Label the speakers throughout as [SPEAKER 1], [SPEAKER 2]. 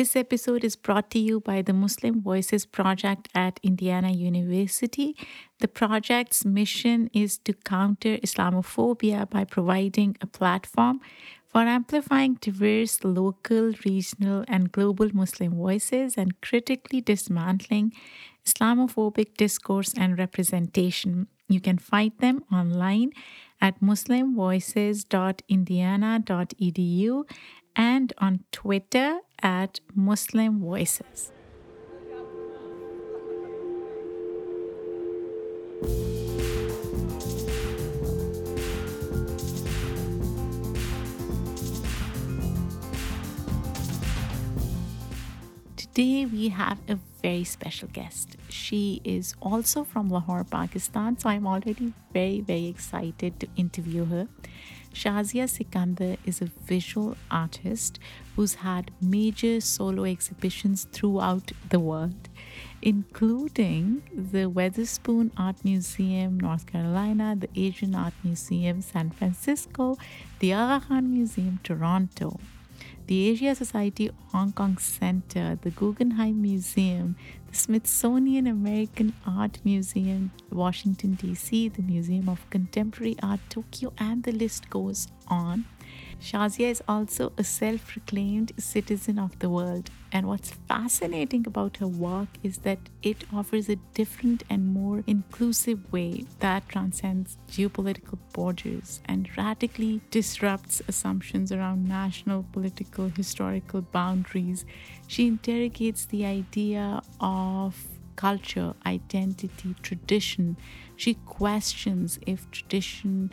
[SPEAKER 1] This episode is brought to you by the Muslim Voices Project at Indiana University. The project's mission is to counter Islamophobia by providing a platform for amplifying diverse local, regional, and global Muslim voices and critically dismantling Islamophobic discourse and representation. You can find them online at muslimvoices.indiana.edu and on Twitter at Muslim Voices. Today we have a very special guest. She is also from Lahore, Pakistan, so I'm already very, very excited to interview her. Shazia Sikander is a visual artist who's had major solo exhibitions throughout the world, including the Weatherspoon Art Museum, North Carolina, the Asian Art Museum, San Francisco, the Aga Khan Museum, Toronto, the Asia Society Hong Kong Center, the Guggenheim Museum, the Smithsonian American Art Museum, Washington, D.C., the Museum of Contemporary Art, Tokyo, and the list goes on. Shazia is also a self proclaimed citizen of the world. And what's fascinating about her work is that it offers a different and more inclusive way that transcends geopolitical borders and radically disrupts assumptions around national, political, historical boundaries. She interrogates the idea of culture, identity, tradition. She questions if tradition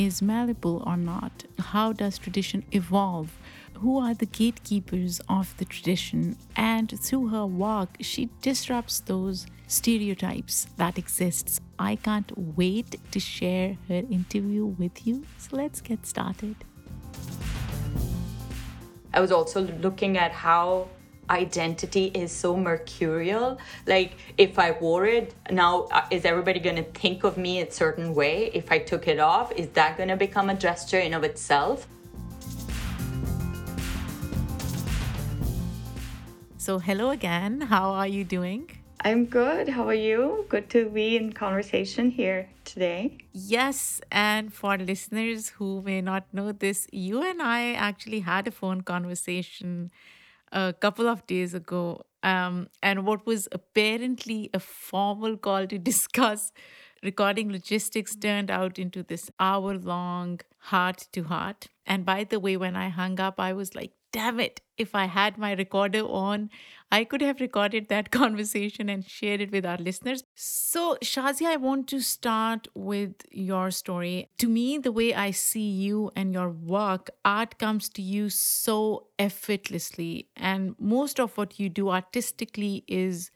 [SPEAKER 1] is malleable or not? How does tradition evolve? Who are the gatekeepers of the tradition? And through her work, she disrupts those stereotypes that exists. I can't wait to share her interview with you. So let's get started.
[SPEAKER 2] I was also looking at how identity is so mercurial. Like, if I wore it, now uh, is everybody going to think of me a certain way? If I took it off, is that going to become a gesture in of itself?
[SPEAKER 1] So, hello again. How are you doing?
[SPEAKER 2] I'm good. How are you? Good to be in conversation here today.
[SPEAKER 1] Yes, and for listeners who may not know this, you and I actually had a phone conversation a couple of days ago. Um, and what was apparently a formal call to discuss recording logistics turned out into this hour long heart to heart. And by the way, when I hung up, I was like, damn it, if I had my recorder on, I could have recorded that conversation and shared it with our listeners. So, Shazia, I want to start with your story. To me, the way I see you and your work, art comes to you so effortlessly. And most of what you do artistically is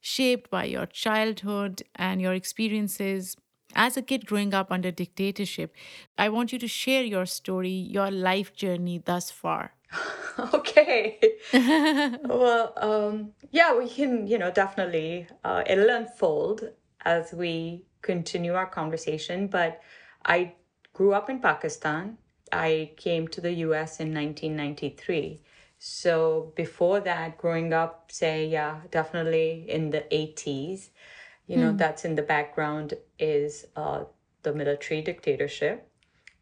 [SPEAKER 1] shaped by your childhood and your experiences as a kid growing up under dictatorship. I want you to share your story, your life journey thus far.
[SPEAKER 2] okay. well, um, yeah, we can, you know, definitely, uh, it'll unfold as we continue our conversation. But I grew up in Pakistan. I came to the US in 1993. So before that, growing up, say, yeah, definitely in the 80s, you know, mm. that's in the background is uh, the military dictatorship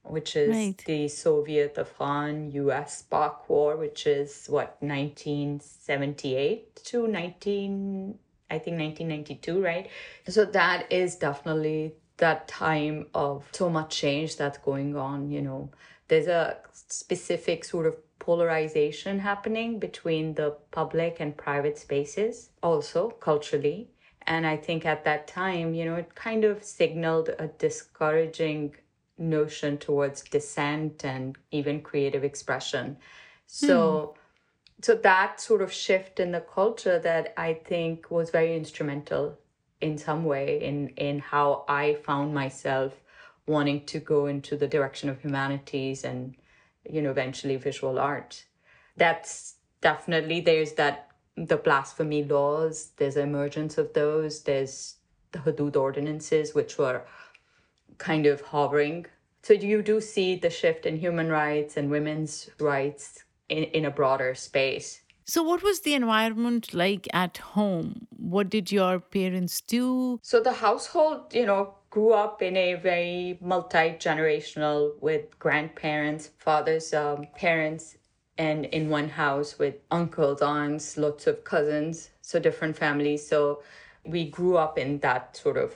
[SPEAKER 2] which is right. the Soviet Afghan US Pak War, which is what, 1978 to 19, I think 1992, right? So that is definitely that time of so much change that's going on, you know. There's a specific sort of polarization happening between the public and private spaces, also culturally. And I think at that time, you know, it kind of signaled a discouraging notion towards dissent and even creative expression. So, hmm. so that sort of shift in the culture that I think was very instrumental in some way in in how I found myself wanting to go into the direction of humanities and you know eventually visual art. That's definitely there's that the blasphemy laws. There's emergence of those. There's the Hudud ordinances, which were kind of hovering. So you do see the shift in human rights and women's rights in, in a broader space.
[SPEAKER 1] So, what was the environment like at home? What did your parents do?
[SPEAKER 2] So, the household, you know, grew up in a very multi generational with grandparents, fathers, um, parents, and in one house with uncles, aunts, lots of cousins, so different families. So, we grew up in that sort of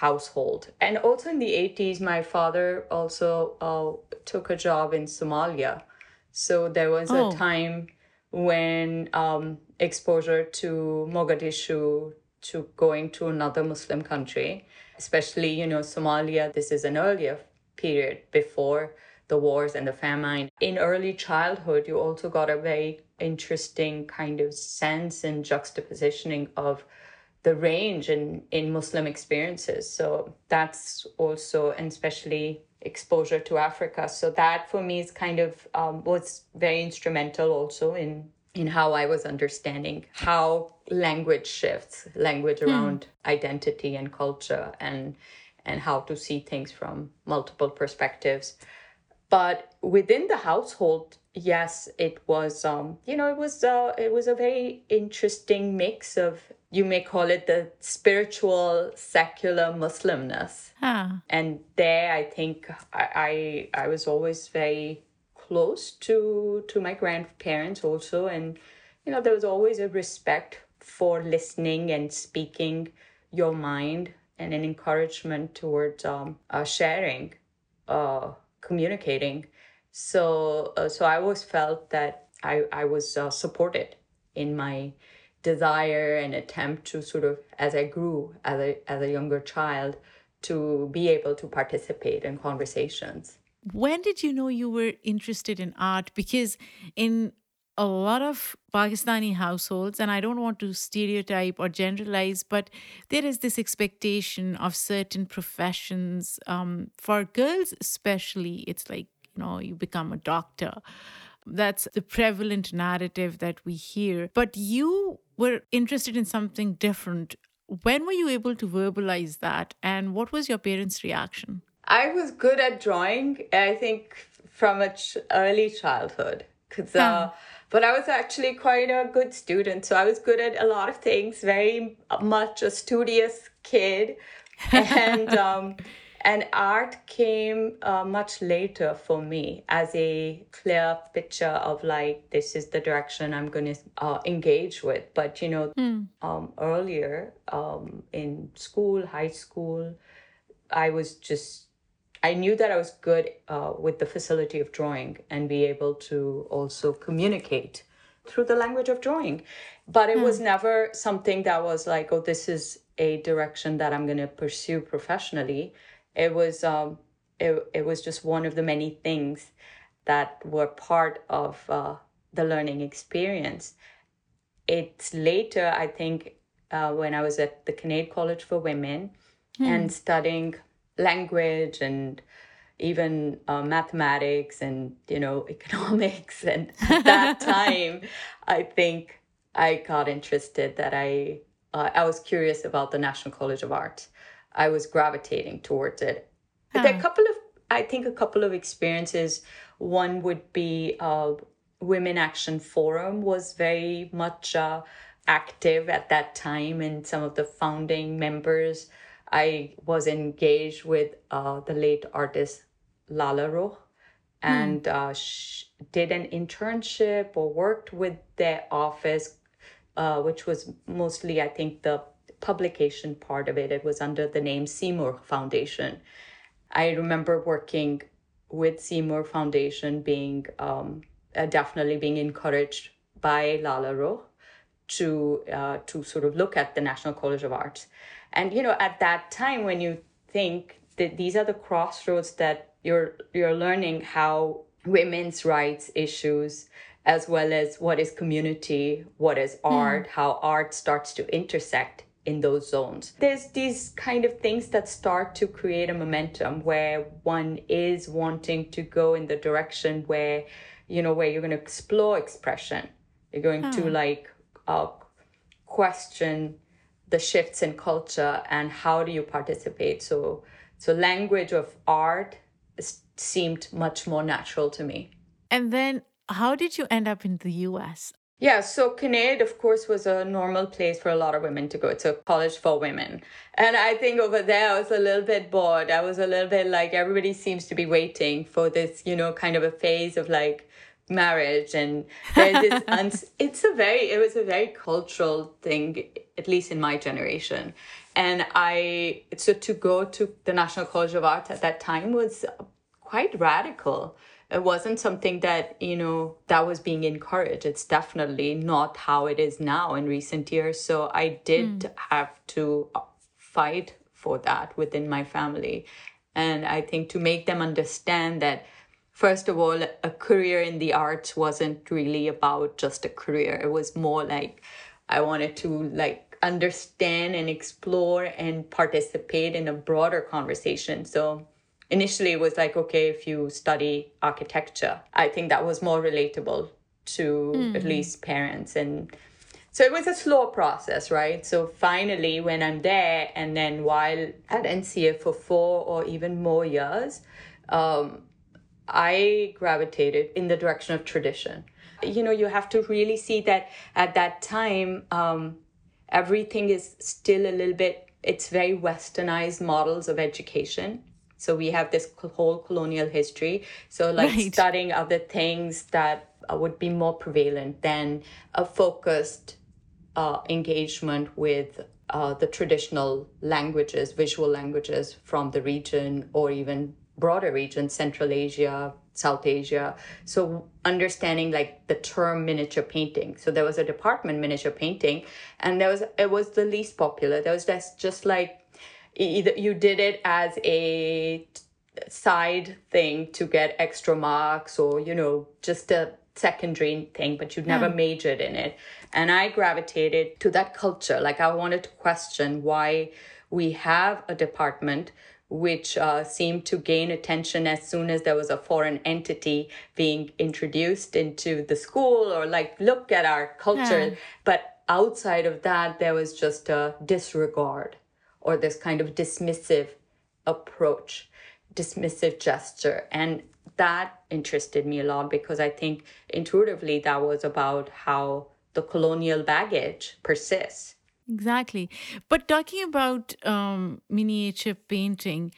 [SPEAKER 2] household. And also in the 80s, my father also uh, took a job in Somalia. So there was oh. a time when um, exposure to Mogadishu, to going to another Muslim country, especially, you know, Somalia, this is an earlier period before the wars and the famine. In early childhood, you also got a very interesting kind of sense and juxtapositioning of the range in, in Muslim experiences. So that's also, and especially exposure to Africa. So that for me is kind of um, was very instrumental also in in how I was understanding how language shifts, language hmm. around identity and culture, and and how to see things from multiple perspectives. But within the household, yes, it was um, you know it was uh, it was a very interesting mix of you may call it the spiritual secular Muslimness. Huh. And there, I think I, I I was always very close to to my grandparents also, and you know there was always a respect for listening and speaking your mind and an encouragement towards um, uh, sharing, uh, communicating. So uh, so I always felt that I I was uh, supported in my desire and attempt to sort of as I grew as a as a younger child to be able to participate in conversations.
[SPEAKER 1] When did you know you were interested in art? Because in a lot of Pakistani households, and I don't want to stereotype or generalize, but there is this expectation of certain professions. Um, for girls, especially, it's like, you know, you become a doctor. That's the prevalent narrative that we hear. But you were interested in something different. When were you able to verbalize that? And what was your parents' reaction?
[SPEAKER 2] I was good at drawing, I think, from a ch- early childhood. Cause, uh, but I was actually quite a good student. So I was good at a lot of things, very much a studious kid. And um, and art came uh, much later for me as a clear picture of like, this is the direction I'm going to uh, engage with. But, you know, mm. um, earlier um, in school, high school, I was just I knew that I was good uh, with the facility of drawing and be able to also communicate through the language of drawing. But it mm. was never something that was like, oh, this is a direction that I'm going to pursue professionally it was um, it, it was just one of the many things that were part of uh, the learning experience. It's later, I think, uh, when I was at the Kinnaird College for Women hmm. and studying language and even uh, mathematics and you know economics and at that time i think i got interested that i uh, i was curious about the national college of art I was gravitating towards it. Huh. There are a couple of, I think, a couple of experiences. One would be uh, Women Action Forum was very much uh, active at that time, and some of the founding members. I was engaged with uh, the late artist Lala Rukh and mm. uh, did an internship or worked with their office, uh, which was mostly, I think, the publication part of it, it was under the name Simorgh Foundation. I remember working with Simorgh Foundation being um, uh, definitely being encouraged by Lala Rukh to uh, to sort of look at the National College of Arts. And you know, at that time when you think that these are the crossroads that you're you're learning how women's rights issues as well as what is community, what is hmm. art, mm. how art starts to intersect in those zones. There's these kind of things that start to create a momentum where one is wanting to go in the direction where, you know, where you're going to explore expression. You're going to hmm. like uh, question the shifts in culture and how do you participate. So, so language of art seemed much more natural to me.
[SPEAKER 1] And then how did you end up in the US?
[SPEAKER 2] Yeah, so Kinnaird, of course, was a normal place for a lot of women to go. It's a college for women. And I think over there, I was a little bit bored. I was a little bit like, everybody seems to be waiting for this, you know, kind of a phase of like marriage. And there's this, uns- it's a very, it was a very cultural thing, at least in my generation. And I, so to go to the National College of Art at that time was quite radical it wasn't something that you know that was being encouraged. It's definitely not how it is now in recent years. So i did mm. have to fight for that within my family. And i think to make them understand that first of all a career in the arts wasn't really about just a career. It was more like i wanted to like understand and explore and participate in a broader conversation. So initially it was like okay if you study architecture i think that was more relatable to mm. at least parents. And so it was a slow process right? So finally when i'm there and then while at nca for four or even more years um, i gravitated in the direction of tradition. You know you have to really see that at that time um, everything is still a little bit it's very westernized models of education so we have this whole colonial history. So like right. studying other things that uh, would be more prevalent than a focused uh, engagement with uh, the traditional languages, visual languages from the region or even broader region, Central Asia, South Asia. So understanding like the term miniature painting. So there was a department miniature painting and there was it was the least popular. There was just just like either you did it as a side thing to get extra marks or you know just a secondary thing but you never mm. majored in it and i gravitated to that culture like i wanted to question why we have a department which uh, seemed to gain attention as soon as there was a foreign entity being introduced into the school or like look at our culture yeah. but outside of that there was just a disregard or this kind of dismissive approach, dismissive gesture. And that interested me a lot because I think intuitively that was about how the colonial baggage persists.
[SPEAKER 1] Exactly. But talking about um, miniature painting,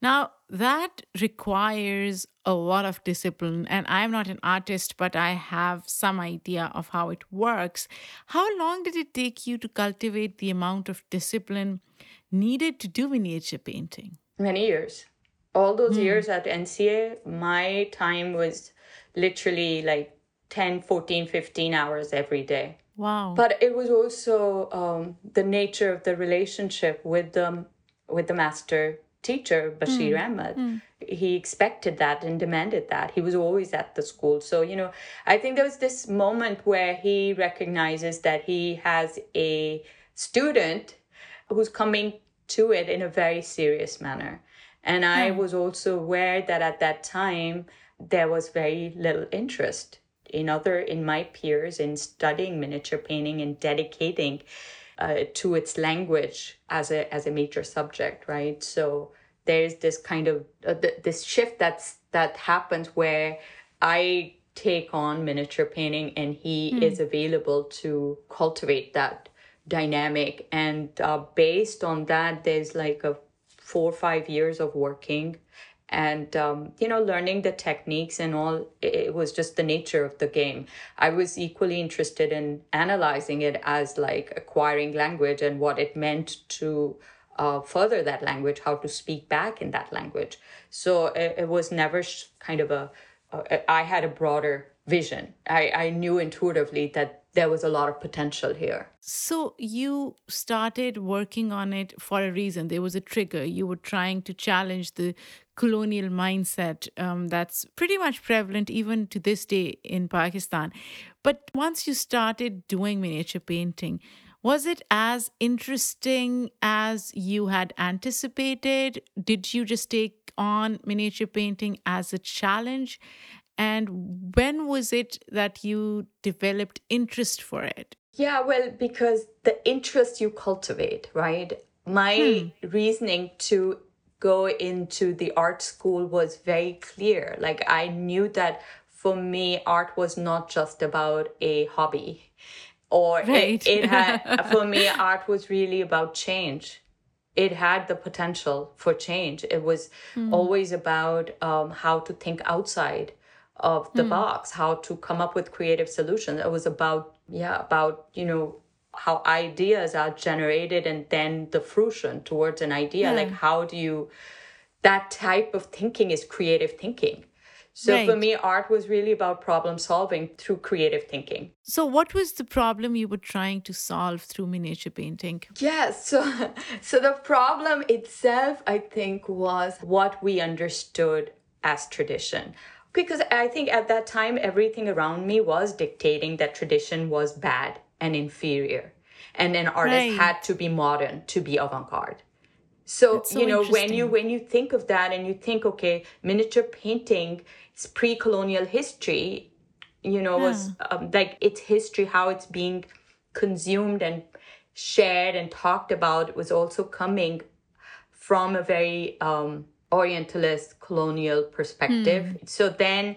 [SPEAKER 1] now that requires a lot of discipline. And I'm not an artist, but I have some idea of how it works. How long did it take you to cultivate the amount of discipline needed to do miniature painting?
[SPEAKER 2] Many years. All those mm. years at NCA, my time was literally like 10, 14, 15 hours every day.
[SPEAKER 1] Wow.
[SPEAKER 2] But it was also um, the nature of the relationship with the, with the master teacher, Bashir mm. Ahmed. Mm. He expected that and demanded that. He was always at the school. So, you know, I think there was this moment where he recognizes that he has a student who's coming to it in a very serious manner. And I hmm. was also aware that at that time there was very little interest in other in my peers in studying miniature painting and dedicating uh, to its language as a as a major subject, right? So there's this kind of uh, th- this shift that's that happens where I take on miniature painting and he mm. is available to cultivate that dynamic and uh, based on that there's like a four or five years of working and um, you know learning the techniques and all it was just the nature of the game i was equally interested in analyzing it as like acquiring language and what it meant to uh, further that language how to speak back in that language so it, it was never kind of a. Uh, I had a broader vision I, I knew intuitively that there was a lot of potential here.
[SPEAKER 1] So you started working on it for a reason. There was a trigger. You were trying to challenge the colonial mindset um, that's pretty much prevalent even to this day in Pakistan. But once you started doing miniature painting, was it as interesting as you had anticipated? Did you just take on miniature painting as a challenge? And when was it that you developed interest for it?
[SPEAKER 2] Yeah, well, because the interest you cultivate, right? My hmm. reasoning to go into the art school was very clear. Like, I knew that for me, art was not just about a hobby. or
[SPEAKER 1] Right.
[SPEAKER 2] it, it had for me art was really about change it had the potential for change it was always about um, how to think outside of the hmm. box how to come up with creative solutions it was about yeah about you know how ideas are generated and then the fruition towards an idea like how do you that type of thinking is creative thinking so for me art was really about problem solving through creative thinking
[SPEAKER 1] So, what was the problem you were trying to solve through miniature painting?
[SPEAKER 2] Yes. So, so the problem itself, I think, was what we understood as tradition. Because I think at that time, everything around me was dictating that tradition was bad and inferior. And an artist
[SPEAKER 1] Right.
[SPEAKER 2] had to be modern to be avant garde. So,
[SPEAKER 1] so
[SPEAKER 2] you know when you when you think of that and you think okay miniature painting is pre-colonial history you know was um, like its history how it's being consumed and shared and talked about was also coming from a very um, orientalist colonial perspective. Hmm. So then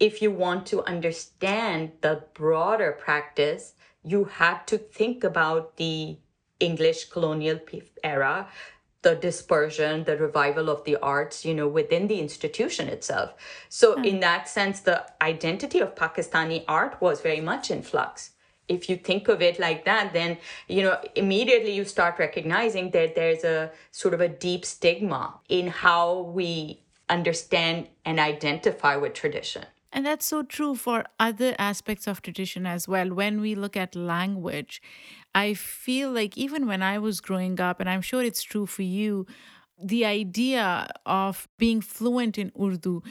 [SPEAKER 2] if you want to understand the broader practice you had to think about the english colonial era the dispersion the revival of the arts you know within the institution itself. So hmm. in that sense the identity of pakistani art was very much in flux if you think of it like that then you know immediately you start recognizing that there's a sort of a deep stigma in how we understand and identify with tradition
[SPEAKER 1] And that's so true for other aspects of tradition as well. When we look at language, I feel like even when I was growing up, and I'm sure it's true for you, the idea of being fluent in Urdu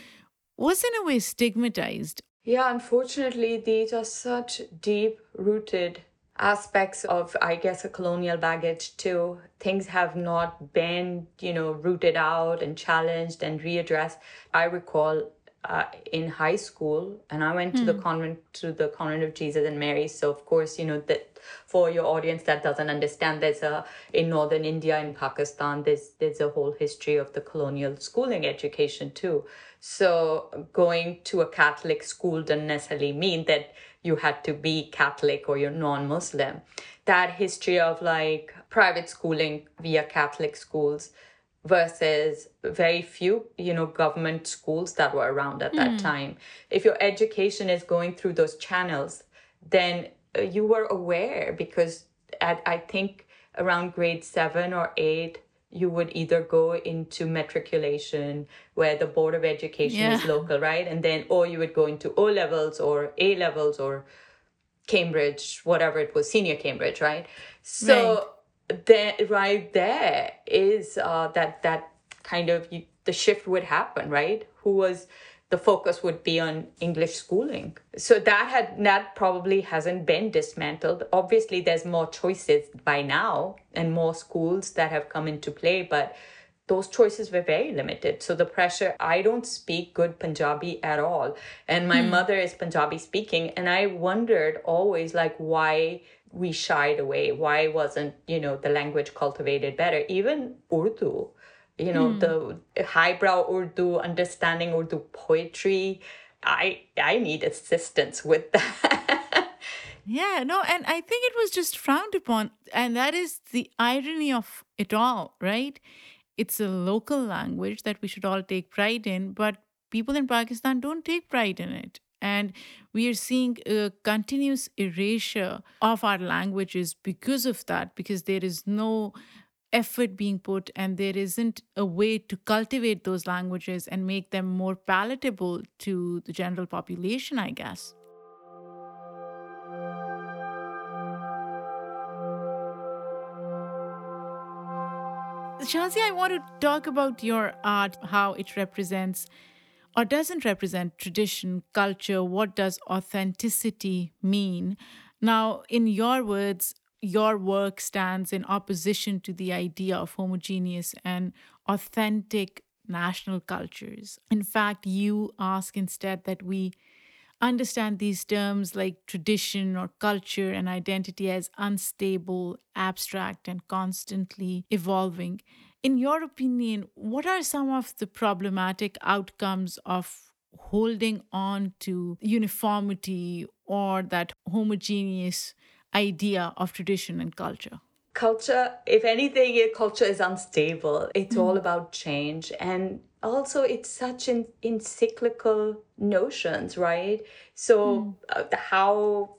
[SPEAKER 1] was in a way stigmatized.
[SPEAKER 2] Yeah, unfortunately, these are such deep rooted aspects of, I guess, a colonial baggage too. Things have not been, you know, rooted out and challenged and readdressed. I recall uh, in high school, and I went to the convent to the convent of Jesus and Mary. So of course, you know that for your audience that doesn't understand, there's a in northern India in Pakistan, there's there's a whole history of the colonial schooling education too. So going to a Catholic school doesn't necessarily mean that you had to be Catholic or you're non-Muslim. That history of like private schooling via Catholic schools versus very few you know government schools that were around at that time. If your education is going through those channels then uh, you were aware because at i think around grade 7 or 8 you would either go into matriculation where the board of education is local right? And then or you would go into o levels or a levels or Cambridge, whatever it was, senior Cambridge, right? So then right there is uh, that that kind of you, the shift would happen, right? Who was the focus would be on English schooling. So that had that probably hasn't been dismantled. Obviously, there's more choices by now and more schools that have come into play, but those choices were very limited. So the pressure, I don't speak good Punjabi at all. And my mother is Punjabi speaking. And I wondered always like why we shied away. Why wasn't, you know, the language cultivated better? Even Urdu, you know, hmm. the highbrow Urdu, understanding Urdu poetry. I I need assistance with that.
[SPEAKER 1] Yeah, no, and I think it was just frowned upon. And that is the irony of it all, right? It's a local language that we should all take pride in, but people in Pakistan don't take pride in it. And we are seeing a continuous erasure of our languages because of that, because there is no effort being put and there isn't a way to cultivate those languages and make them more palatable to the general population, I guess. Shazi, I want to talk about your art, how it represents or doesn't represent tradition, culture. What does authenticity mean? Now, in your words, your work stands in opposition to the idea of homogeneous and authentic national cultures. In fact, you ask instead that we understand these terms like tradition or culture and identity as unstable, abstract, and constantly evolving. In your opinion, what are some of the problematic outcomes of holding on to uniformity or that homogeneous idea of tradition and culture?
[SPEAKER 2] Culture, if anything, culture is unstable. It's mm. all about change. And also, it's such in, in cyclical notions, right? So, mm. uh, how,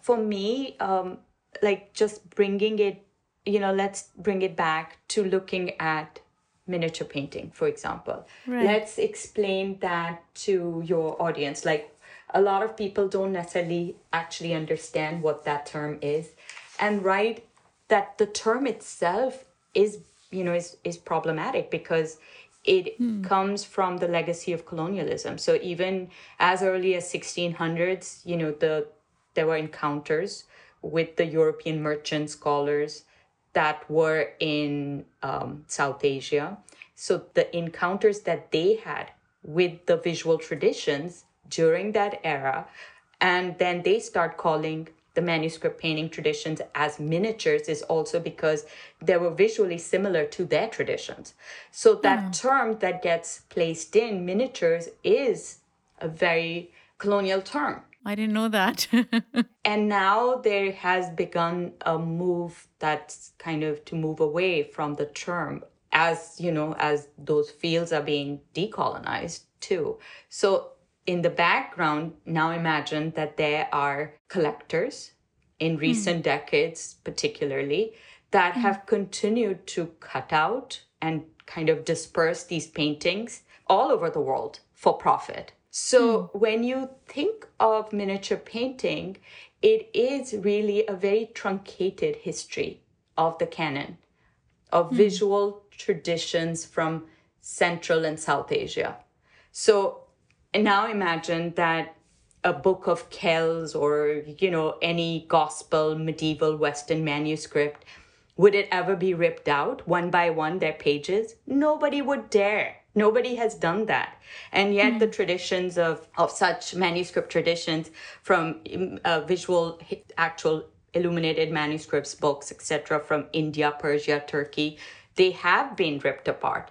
[SPEAKER 2] for me, um, like just bringing it, you know, let's bring it back to looking at miniature painting, for example. Right. Let's explain that to your audience. Like, a lot of people don't necessarily actually understand what that term is and right that the term itself is you know is is problematic because it hmm. comes from the legacy of colonialism so even as early as 1600s you know the there were encounters with the european merchant scholars that were in um, south asia so the encounters that they had with the visual traditions during that era. And then they start calling the manuscript painting traditions as miniatures is also because they were visually similar to their traditions. So that mm. term that gets placed in miniatures is a very colonial term.
[SPEAKER 1] I didn't know that.
[SPEAKER 2] and now there has begun a move that's kind of to move away from the term as, you know, as those fields are being decolonized too. So in the background, now imagine that there are collectors in hmm. recent mm. decades, particularly, that mm. have continued to cut out and kind of disperse these paintings all over the world for profit. So mm. when you think of miniature painting, it is really a very truncated history of the canon, of hmm. visual traditions from Central and South Asia. So now imagine that a book of Kells or, you know, any gospel medieval Western manuscript, would it ever be ripped out one by one, their pages? Nobody would dare. Nobody has done that. And yet mm-hmm. the traditions of, of such manuscript traditions from uh, visual, actual illuminated manuscripts, books, etc., from India, Persia, Turkey, they have been ripped apart.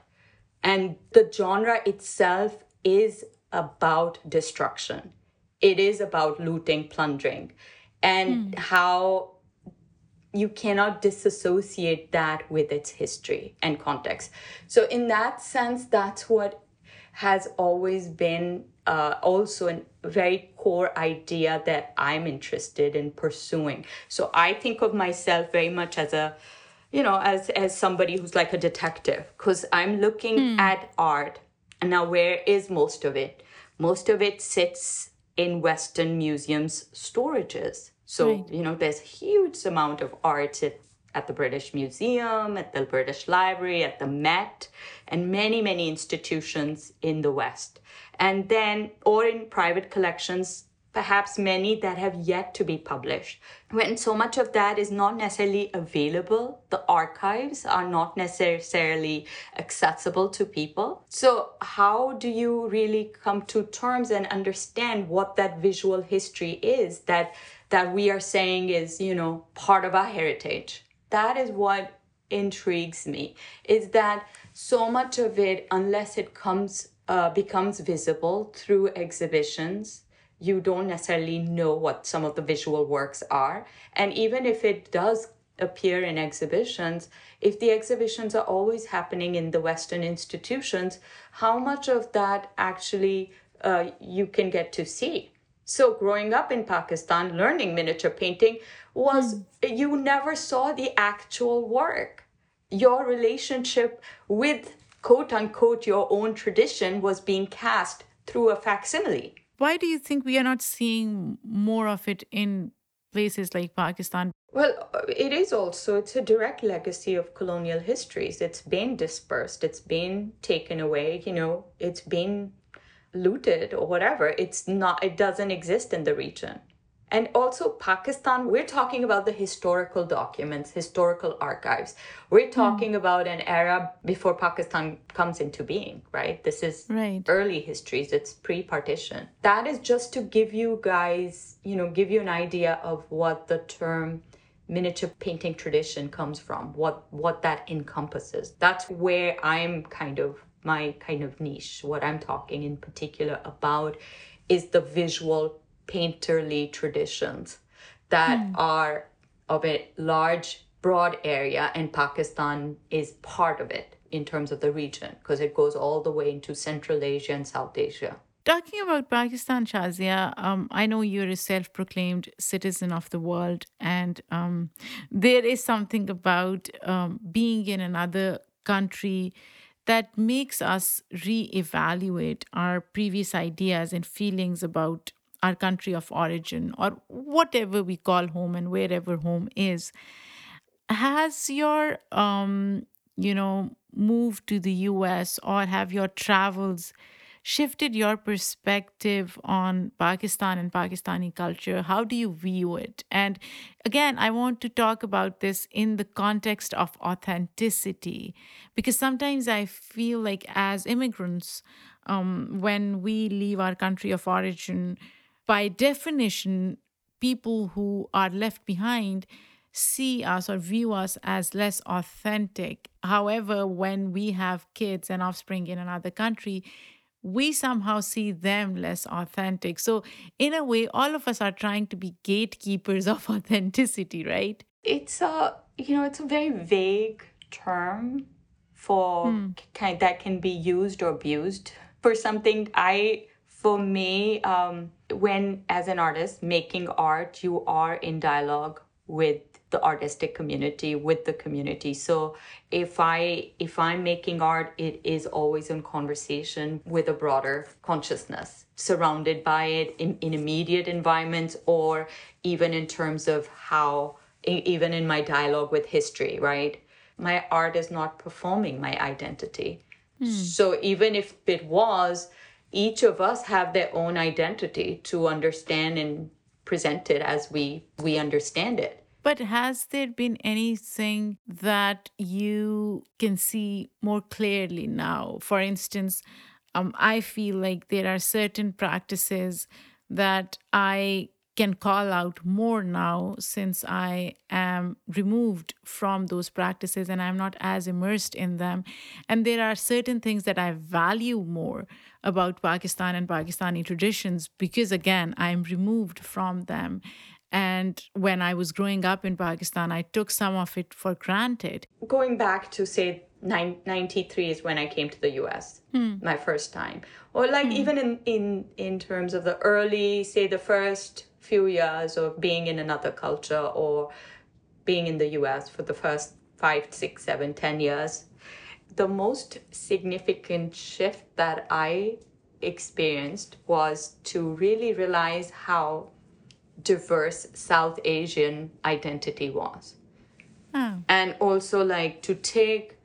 [SPEAKER 2] And the genre itself is about destruction. It is about looting, plundering, and mm. how you cannot disassociate that with its history and context. So, in that sense, that's what has always been uh, also a very core idea that I'm interested in pursuing. So, I think of myself very much as a you know as as somebody who's like a detective because i'm looking mm. at art and now where is most of it most of it sits in Western museums' storages. So, right. you know, there's a huge amount of art at, at the British Museum, at the British Library, at the Met, and many, many institutions in the West. And then, or in private collections perhaps many that have yet to be published. When so much of that is not necessarily available, the archives are not necessarily accessible to people. So, how do you really come to terms and understand what that visual history is that that we are saying is, you know, part of our heritage? That is what intrigues me is that so much of it unless it comes uh, becomes visible through exhibitions you don't necessarily know what some of the visual works are. And even if it does appear in exhibitions, if the exhibitions are always happening in the Western institutions, how much of that actually uh, you can get to see? So, growing up in Pakistan, learning miniature painting was mm. you never saw the actual work. Your relationship with quote unquote your own tradition was being cast through a facsimile.
[SPEAKER 1] Why do you think we are not seeing more of it in places like Pakistan?
[SPEAKER 2] Well, it is also it's a direct legacy of colonial histories. It's been dispersed, it's been taken away, you know, it's been looted or whatever. It's not it doesn't exist in the region. And also, Pakistan, we're talking about the historical documents, historical archives. We're hmm. talking mm. about an era before Pakistan comes into being, right? This is right. early histories, it's pre partition. That is just to give you guys, you know, give you an idea of what the term miniature painting tradition comes from, what, what that encompasses. That's where I'm kind of my kind of niche. What I'm talking in particular about is the visual painterly traditions that mm. are of a large, broad area, and Pakistan is part of it in terms of the region because it goes all the way into Central Asia and South Asia.
[SPEAKER 1] Talking about Pakistan, Shazia, um, I know you're a self proclaimed citizen of the world, and um, there is something about um, being in another country that makes us reevaluate our previous ideas and feelings about our country of origin or whatever we call home and wherever home is. Has your, um, you know, move to the US or have your travels shifted your perspective on Pakistan and Pakistani culture? How do you view it? And again, I want to talk about this in the context of authenticity, because sometimes I feel like as immigrants, um, when we leave our country of origin, by definition, people who are left behind see us or view us as less authentic. However, when we have kids and offspring in another country, we somehow see them less authentic. So, in a way, all of us are trying to be gatekeepers of authenticity, right?
[SPEAKER 2] It's a, you know, it's a very vague term for hmm. kind that can be used or abused for something. I, for me, um, when as an artist making art, you are in dialogue with the artistic community with the community. So if i if i'm making art it is always in conversation with a broader consciousness surrounded by it in, in immediate environments or even in terms of how even in my dialogue with history right? My art is not performing my identity. Hmm. so even if it was each of us have their own identity to understand and present it as we we understand it
[SPEAKER 1] but has there been anything that you can see more clearly now? For instance, um, I feel like there are certain practices that I can call out more now since I am removed from those practices and I'm not as immersed in them. And there are certain things that I value more about Pakistan and Pakistani traditions because, again, I'm removed from them. And when I was growing up in Pakistan, I took some of it for granted.
[SPEAKER 2] Going back to, say, 93 is when I came to the US, hmm. my first time. Or like hmm. even in, in, in terms of the early, say, the first few years of being in another culture or being in the US for the first five, six, seven, ten years. The most significant shift that I experienced was to really realize how diverse South Asian identity was. Oh. And also, like, to take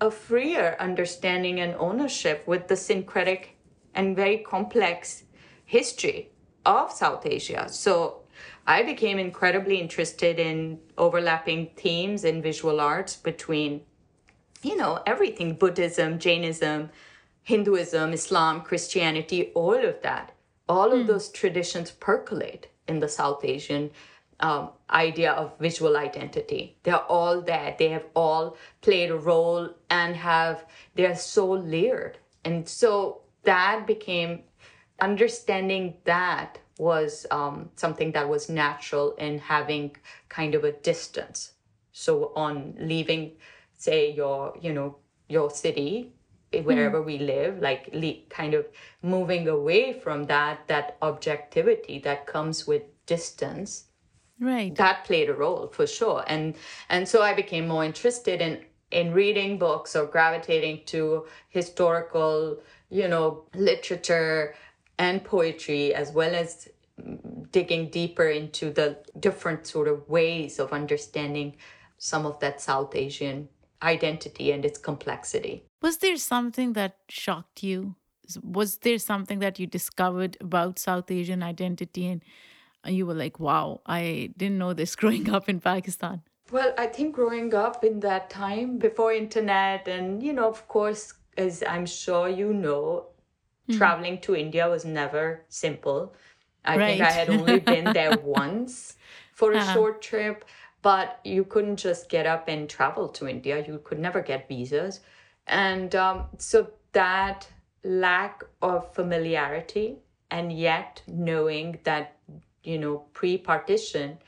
[SPEAKER 2] a freer understanding and ownership with the syncretic and very complex history of South Asia. So I became incredibly interested in overlapping themes in visual arts between, you know, everything Buddhism, Jainism, Hinduism, Islam, Christianity, all of that. All of mm. those traditions percolate in the South Asian um, idea of visual identity. They're all there. They have all played a role and have, they're so layered. And so that became, understanding that was um, something that was natural in having kind of a distance. So on leaving, say, your, you know, your city wherever mm. we live like le- kind of moving away from that that objectivity that comes with distance.
[SPEAKER 1] Right.
[SPEAKER 2] That played a role for sure. And and so i became more interested in in reading books or gravitating to historical you know literature and poetry as well as digging deeper into the different sort of ways of understanding some of that south asian identity and its complexity
[SPEAKER 1] was there something that shocked you? Was there something that you discovered about South Asian identity and you were like, wow, I didn't know this growing up in Pakistan?
[SPEAKER 2] Well, I think growing up in that time before internet and, you know, of course, as I'm sure you know, hmm. traveling to India was never simple. I right. think I had only been there once for a uh-huh. short trip, but you couldn't just get up and travel to India. You could never get visas. And um, so that lack of familiarity and yet knowing that, you know, pre partition,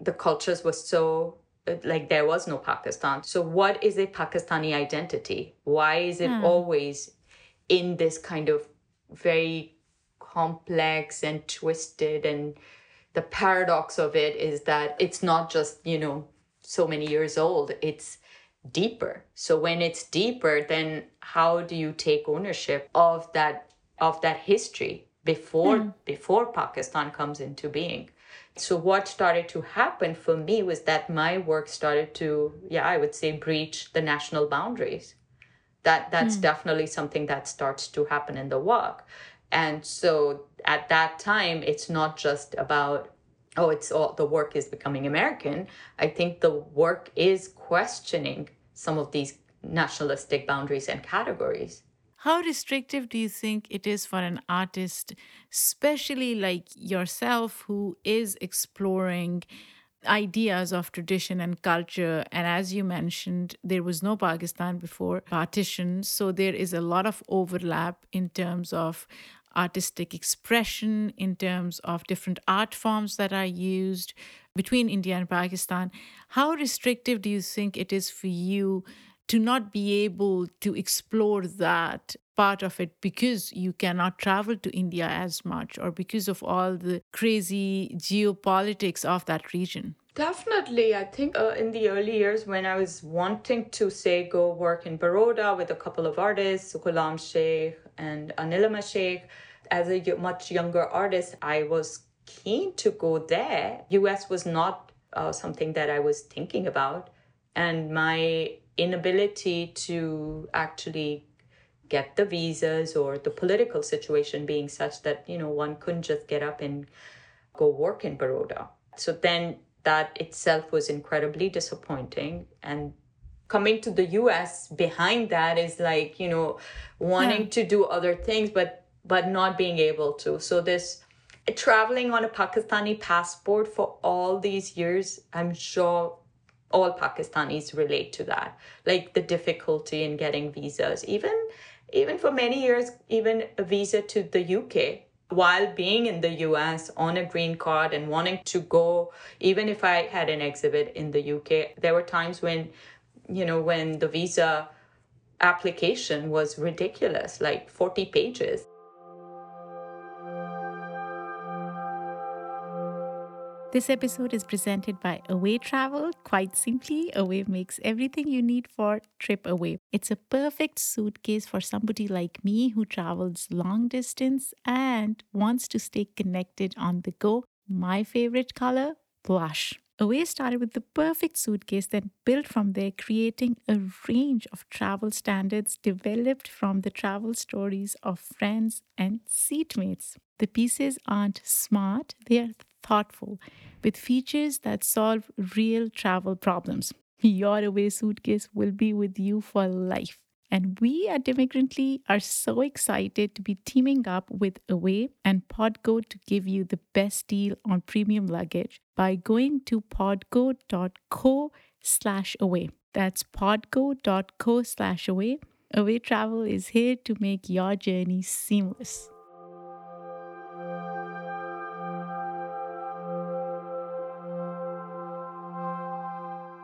[SPEAKER 2] the cultures were so like there was no Pakistan. So, what is a Pakistani identity? Why is it hmm. always in this kind of very complex and twisted? And the paradox of it is that it's not just, you know, so many years old, it's deeper. So, when it's deeper, then how do you take ownership of that? of that history before mm. before pakistan comes into being so what started to happen for me was that my work started to yeah i would say breach the national boundaries that that's mm. definitely something that starts to happen in the work and so at that time it's not just about oh it's all the work is becoming american i think the work is questioning some of these nationalistic boundaries and categories
[SPEAKER 1] how restrictive do you think it is for an artist, especially like yourself, who is exploring ideas of tradition and culture? And as you mentioned, there was no Pakistan before partition. So there is a lot of overlap in terms of artistic expression, in terms of different art forms that are used between India and Pakistan. How restrictive do you think it is for you? to not be able to explore that part of it because you cannot travel to India as much or because of all the crazy geopolitics of that region?
[SPEAKER 2] Definitely. I think uh, in the early years when I was wanting to, say, go work in Baroda with a couple of artists, Ghulam Sheikh and Anila Sheikh, as a much younger artist, I was keen to go there. US was not uh, something that I was thinking about. And my inability to actually get the visas or the political situation being such that you know one couldn't just get up and go work in Baroda. So then that itself was incredibly disappointing and coming to the US behind that is like you know wanting yeah. to do other things but but not being able to so this traveling on a Pakistani passport for all these years I'm sure all Pakistanis relate to that, like the difficulty in getting visas. Even even for many years, even a visa to the UK while being in the US on a green card and wanting to go, even if I had an exhibit in the UK, there were times when, you know, when the visa application was ridiculous, like 40 pages.
[SPEAKER 1] This episode is presented by Away Travel. Quite simply, Away makes everything you need for trip away. It's a perfect suitcase for somebody like me who travels long distance and wants to stay connected on the go. My favorite color, blush. Away started with the perfect suitcase, then built from there, creating a range of travel standards developed from the travel stories of friends and seatmates. The pieces aren't smart, they are thoughtful, with features that solve real travel problems. Your away suitcase will be with you for life. And we at Immigrantly are so excited to be teaming up with Away and Podgo to give you the best deal on premium luggage by going to podgo.co slash away. That's podgo.co slash away. Away Travel is here to make your journey seamless.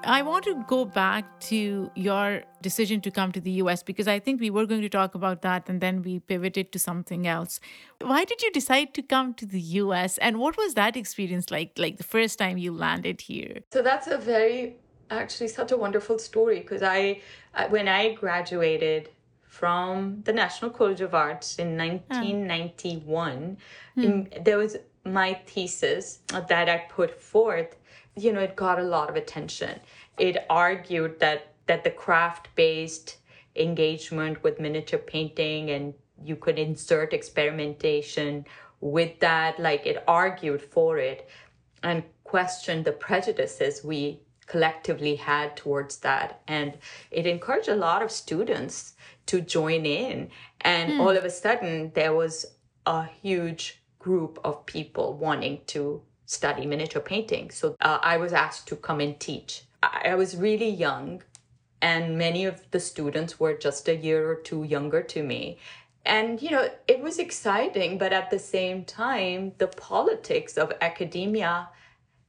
[SPEAKER 1] I want to go back to your decision to come to the US because I think we were going to talk about that and then we pivoted to something else. Why did you decide to come to the US and what was that experience like like the first time you landed here?
[SPEAKER 2] So that's a very actually such a wonderful story because I when I graduated from the National College of Arts in 1991 hmm. in, there was my thesis that I put forth you know, it got a lot of attention. It argued that that the craft-based engagement with miniature painting and you could insert experimentation with that like it argued for it and questioned the prejudices we collectively had towards that and it encouraged a lot of students to join in and mm. all of a sudden there was a huge group of people wanting to study miniature painting. So uh, I was asked to come and teach. I, I was really young, and many of the students were just a year or two younger to me. and you know it was exciting but at the same time the politics of academia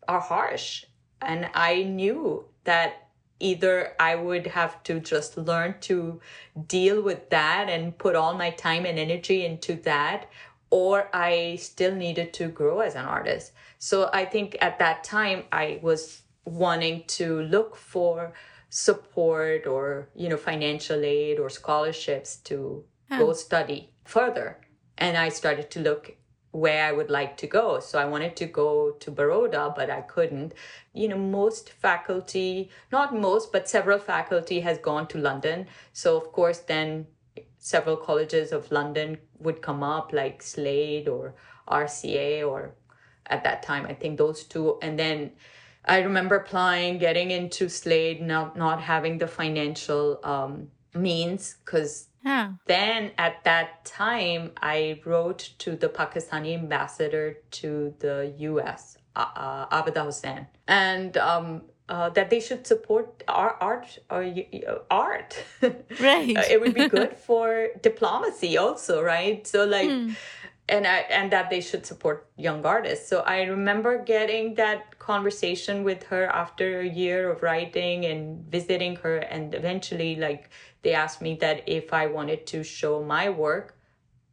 [SPEAKER 2] are harsh and i knew that either i would have to just learn to deal with that and put all my time and energy into that or i still needed to grow as an artist so i think at that time i was wanting to look for support or you know financial aid or scholarships to go study further. And I started to look where I would like to go. So I wanted to go to Baroda, but I couldn't. You know, most faculty, not most, but several faculty has gone to London. So of course, then several colleges of London would come up, like Slade or RCA, or at that time, I think those two. And then I remember applying, getting into Slade, not not having the financial um, means because
[SPEAKER 1] Yeah.
[SPEAKER 2] then at that time, I wrote to the Pakistani ambassador to the US, uh, uh, Abida Hussain, and um, uh, that they should support our art or uh, art.
[SPEAKER 1] Right.
[SPEAKER 2] Uh, it would be good for diplomacy also, right? So like. And I, and that they should support young artists. So I remember getting that conversation with her after a year of writing and visiting her, and eventually, like they asked me that if I wanted to show my work,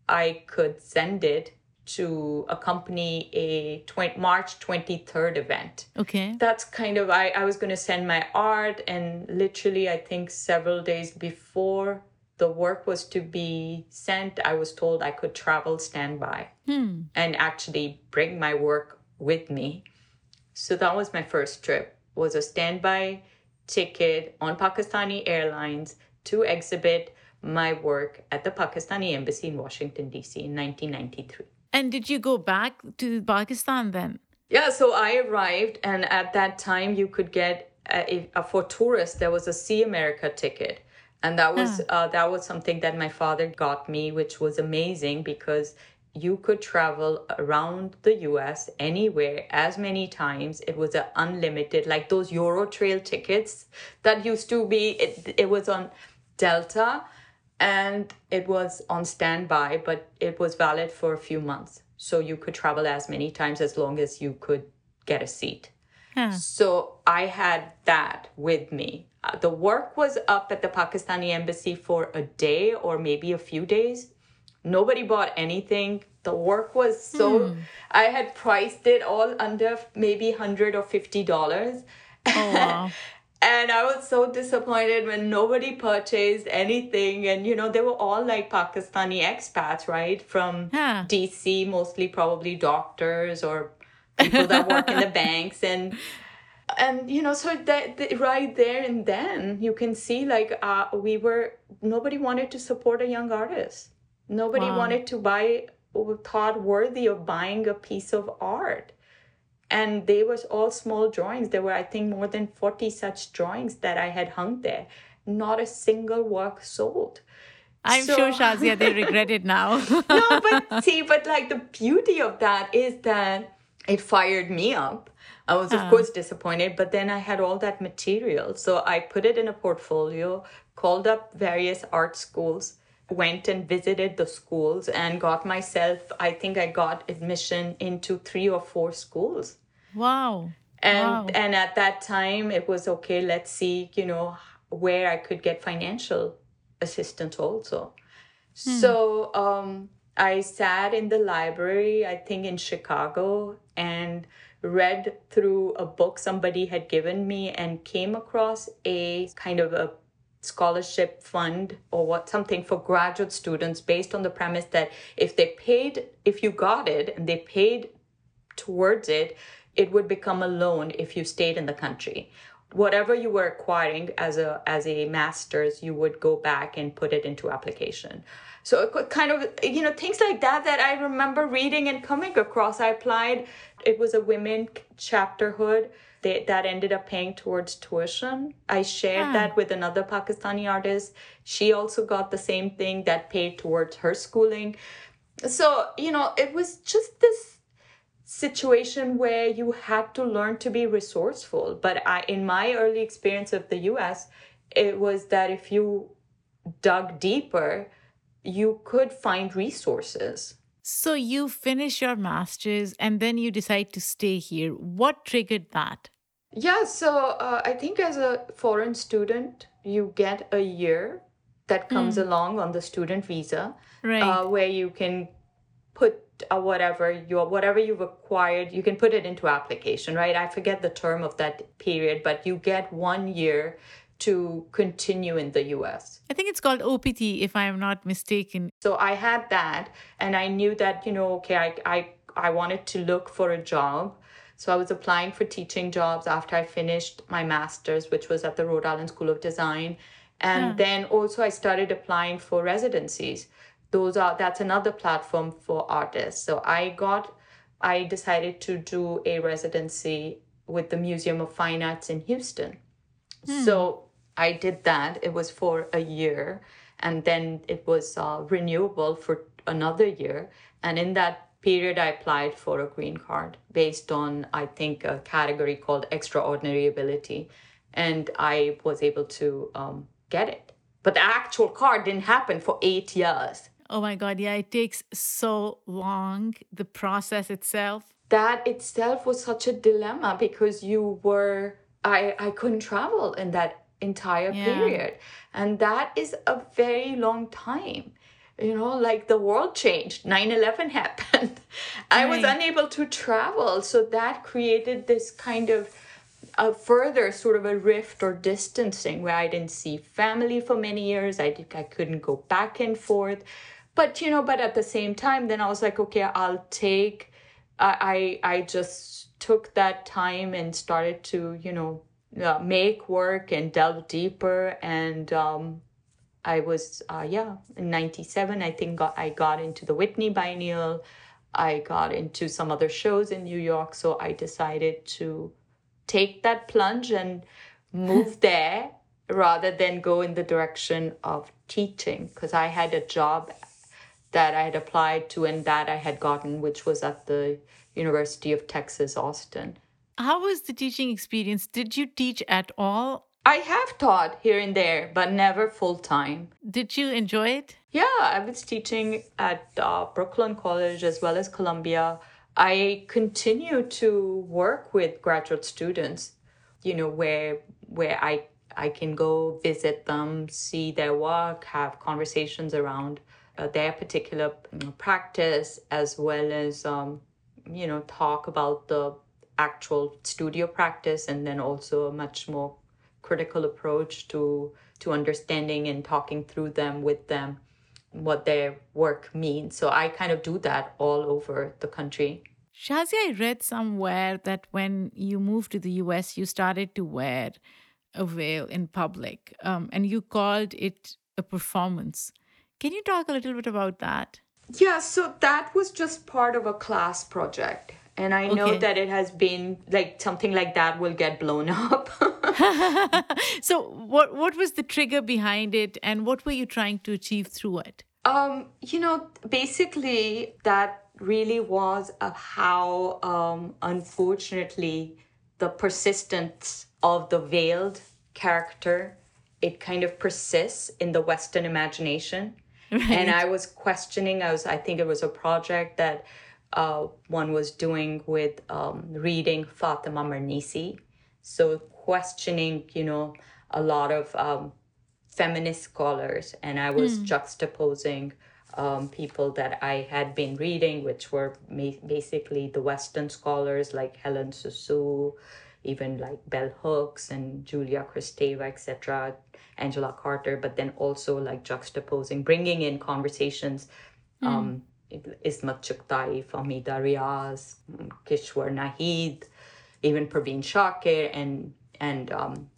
[SPEAKER 2] I could send it to accompany a 20, March 23rd event.
[SPEAKER 1] Okay.
[SPEAKER 2] That's kind of, I, I was going to send my art, and literally, I think several days before the work was to be sent, I was told I could travel standby hmm. and actually bring my work with me. So that was my first trip. Was a standby ticket on Pakistani Airlines to exhibit my work at the Pakistani embassy in Washington D.C. in 1993.
[SPEAKER 1] And did you go back to Pakistan then?
[SPEAKER 2] Yeah, so I arrived, and at that time you could get if, uh, for tourists there was a See America ticket, and that was uh, that was something that my father got me, which was amazing because you could travel around the U.S. anywhere as many times. It was a unlimited, like those Eurail tickets that used to be. It, it was on Delta, and it was on standby, but it was valid for a few months. So you could travel as many times as long as you could get a seat.
[SPEAKER 1] Huh.
[SPEAKER 2] So I had that with me. Uh, the work was up at the Pakistani embassy for a day or maybe a few days. Nobody bought anything. The work was so, I had priced it all under maybe 100 or $50.
[SPEAKER 1] Oh, wow.
[SPEAKER 2] And I was so disappointed when nobody purchased anything. And, you know, they were all like Pakistani expats, right? From. DC, mostly probably doctors or people that work in the banks. And, and you know, so that, that right there and then you can see like uh, we were, nobody wanted to support a young artist. Nobody
[SPEAKER 1] Wow.
[SPEAKER 2] wanted to buy thought worthy of buying a piece of art and they was all small drawings. There were i think more than 40 such drawings that i had hung there. Not a single work sold.
[SPEAKER 1] I'm
[SPEAKER 2] So-
[SPEAKER 1] sure Shazia they regret it now.
[SPEAKER 2] no but see but like the beauty of that is that it fired me up. I was of ah. course disappointed but then i had all that material. So i put it in a portfolio called up various art schools went and visited the schools and got myself i think i got admission into three or four schools
[SPEAKER 1] wow.
[SPEAKER 2] and
[SPEAKER 1] Wow.
[SPEAKER 2] and at that time it was okay let's see you know where i could get financial assistance also so um i sat in the library i think in chicago and read through a book somebody had given me and came across a kind of a scholarship fund or what something for graduate students based on the premise that if they paid if you got it and they paid towards it, it would become a loan if you stayed in the country. Whatever you were acquiring as a as a master's, you would go back and put it into application. So it could kind of you know things like that that I remember reading and coming across. I applied. It was a women chapterhood. They, that ended up paying towards tuition. I shared
[SPEAKER 1] Ah.
[SPEAKER 2] that with another Pakistani artist. She also got the same thing that paid towards her schooling. So, you know, it was just this situation where you had to learn to be resourceful but i in my early experience of the us it was that if you dug deeper you could find resources.
[SPEAKER 1] So you finish your master's and then you decide to stay here. What triggered that?
[SPEAKER 2] Yeah, so uh, I think as a foreign student, you get a year that comes along on the student visa,
[SPEAKER 1] Right.
[SPEAKER 2] uh, where you can put uh, whatever your whatever you've acquired, you can put it into application, right? I forget the term of that period, but you get one year to continue in the U.S.
[SPEAKER 1] I think it's called OPT, if I am not mistaken.
[SPEAKER 2] So I had that, and I knew that you know, okay, I I I wanted to look for a job. So I was applying for teaching jobs after I finished my master's, which was at the Rhode Island School of Design, and then also I started applying for residencies. Those are that's another platform for artists. So I got, I decided to do a residency with the Museum of Fine Arts in Houston. So I did that. It was for a year, and then it was uh, renewable for another year. And in that period, I applied for a green card based on, I think, a category called extraordinary ability. And I was able to um, get it. But the actual card didn't happen for eight years.
[SPEAKER 1] Oh my God, yeah, it takes so long, the process itself.
[SPEAKER 2] that itself was such a dilemma because you were I I couldn't travel in that entire
[SPEAKER 1] Yeah.
[SPEAKER 2] period and that is a very long time you know like the world changed 9-11 happened i was unable to travel so that created this kind of a further sort of a rift or distancing where I didn't see family for many years. I did, I couldn't go back and forth, but you know, but at the same time, then I was like, okay, I'll take. I I, I just took that time and started to you know uh, make work and delve deeper and. um I was uh, yeah in '97 I think got, I got into the Whitney Biennial, I got into some other shows in New York, so I decided to take that plunge and move there rather than go in the direction of teaching because I had a job that I had applied to and that I had gotten, which was at the University of Texas Austin.
[SPEAKER 1] How was the teaching experience? Did you teach at all?
[SPEAKER 2] I have taught here and there, but never full time.
[SPEAKER 1] Did you enjoy it?
[SPEAKER 2] Yeah, I was teaching at uh, Brooklyn College as well as Columbia. I continue to work with graduate students, you know, where where I I can go visit them, see their work, have conversations around uh, their particular practice, as well as um, you know talk about the actual studio practice, and then also a much more critical approach to to understanding and talking through them with them what their work means. So I kind of do that all over the country.
[SPEAKER 1] Shazia, I read somewhere that when you moved to the US, you started to wear a veil in public um, and you called it a performance. Can you talk a little bit about that?
[SPEAKER 2] Yeah, so that was just part of a class project. And I know that it has been like something like that will get blown up.
[SPEAKER 1] So, what, what was the trigger behind it and what were you trying to achieve through it?
[SPEAKER 2] Um, you know, basically, that really was of how, um, unfortunately, the persistence of the veiled character it kind of persists in the Western imagination. And I was questioning. I was, I think it was a project that uh, one was doing with um, reading Fatima Mernissi. So questioning, you know, a lot of um, feminist scholars, and I was juxtaposing um, people that I had been reading, which were ma- basically the Western scholars like Hélène Cixous, even like Bell Hooks and Julia Kristeva, etc., Angela Carter, but then also like juxtaposing, bringing in conversations. Um, Ismat Chughtai, Fahmida Riaz, Kishwar Nahid, even Parveen Shakir, and and um,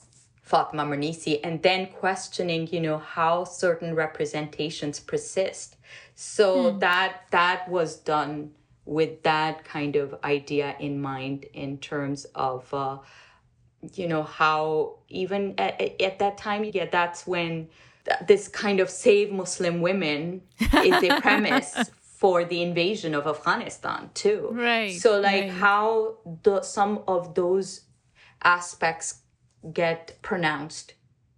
[SPEAKER 2] Fatma Mernissi, and then questioning, you know, how certain representations persist. So that that was done with that kind of idea in mind in terms of, uh, you know, how even at, at that time, yeah, that's when th- this kind of save Muslim women is a premise for the invasion of Afghanistan too.
[SPEAKER 1] Right,
[SPEAKER 2] So like
[SPEAKER 1] right.
[SPEAKER 2] how the some of those aspects get pronounced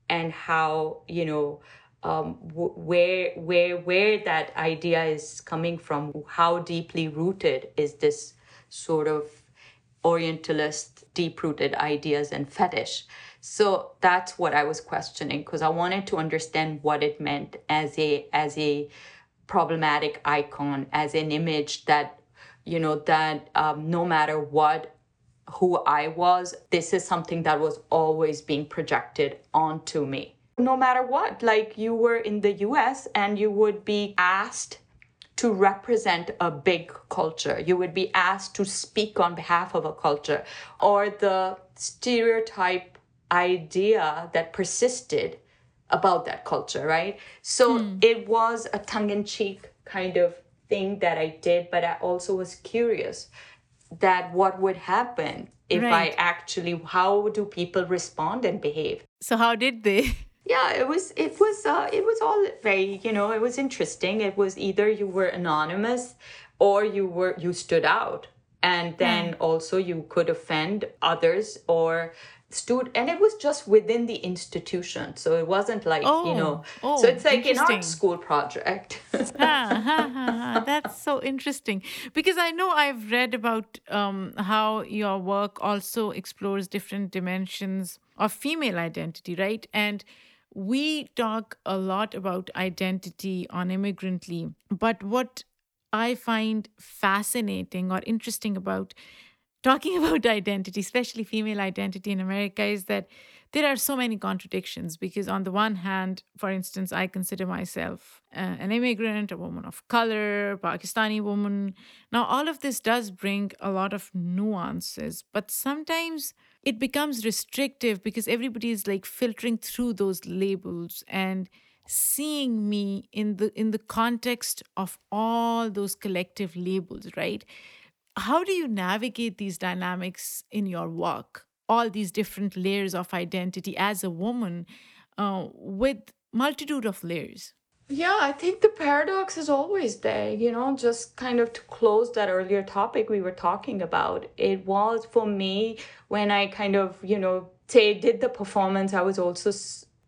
[SPEAKER 2] and how you know um, where where where that idea is coming from how deeply rooted is this sort of orientalist deep rooted ideas and fetish? So that's what i was questioning because i wanted to understand what it meant as a as a problematic icon as an image that you know that um, no matter what who i was this is something that was always being projected onto me no matter what. Like you were in the US and you would be asked to represent a big culture. You would be asked to speak on behalf of a culture or the stereotype idea that persisted about that culture, right? So mm. it was a tongue in cheek kind of thing that I did, but I also was curious that what would happen if right. I actually, how do people respond and behave?
[SPEAKER 1] So, how did they?
[SPEAKER 2] yeah it was it was uh, it was all very you know it was interesting. It was either you were anonymous or you were you stood out. And then mm. also you could offend others or stood and it was just within the institution. So it wasn't like oh, you know oh, so it's like an art school project.
[SPEAKER 1] That's so interesting. Because i know i've read about um, how your work also explores different dimensions of female identity right? And we talk a lot about identity on Immigrantly, but what I find fascinating or interesting about talking about identity, especially female identity in America, is that there are so many contradictions because, on the one hand, for instance, I consider myself uh, an immigrant, a woman of color, Pakistani woman. Now, all of this does bring a lot of nuances, but sometimes it becomes restrictive because everybody is like filtering through those labels and seeing me in the in the context of all those collective labels right? How do you navigate these dynamics in your work? All these different layers of identity as a woman uh, with multitude of layers
[SPEAKER 2] yeah, I think the paradox is always there, you know, just kind of to close that earlier topic we were talking about. It was for me when I kind of, you know, say did the performance, I was also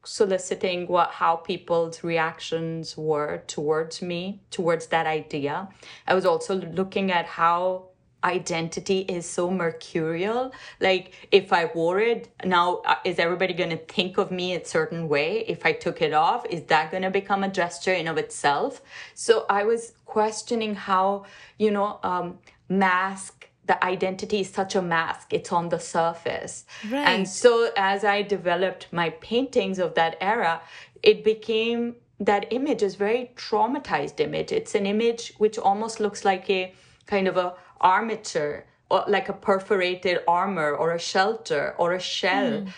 [SPEAKER 2] soliciting what how people's reactions were towards me, towards that idea. I was also looking at how identity is so mercurial. Like if i wore it now uh, is everybody going to think of me a certain way? If i took it off is that going to become a gesture in of itself? So i was questioning how you know um, mask the identity is such a mask. It's on the surface. Right. and so as i developed my paintings of that era it became that image is very traumatized image. It's an image which almost looks like a kind of a armature or like a perforated armor or a shelter or a shell. Mm.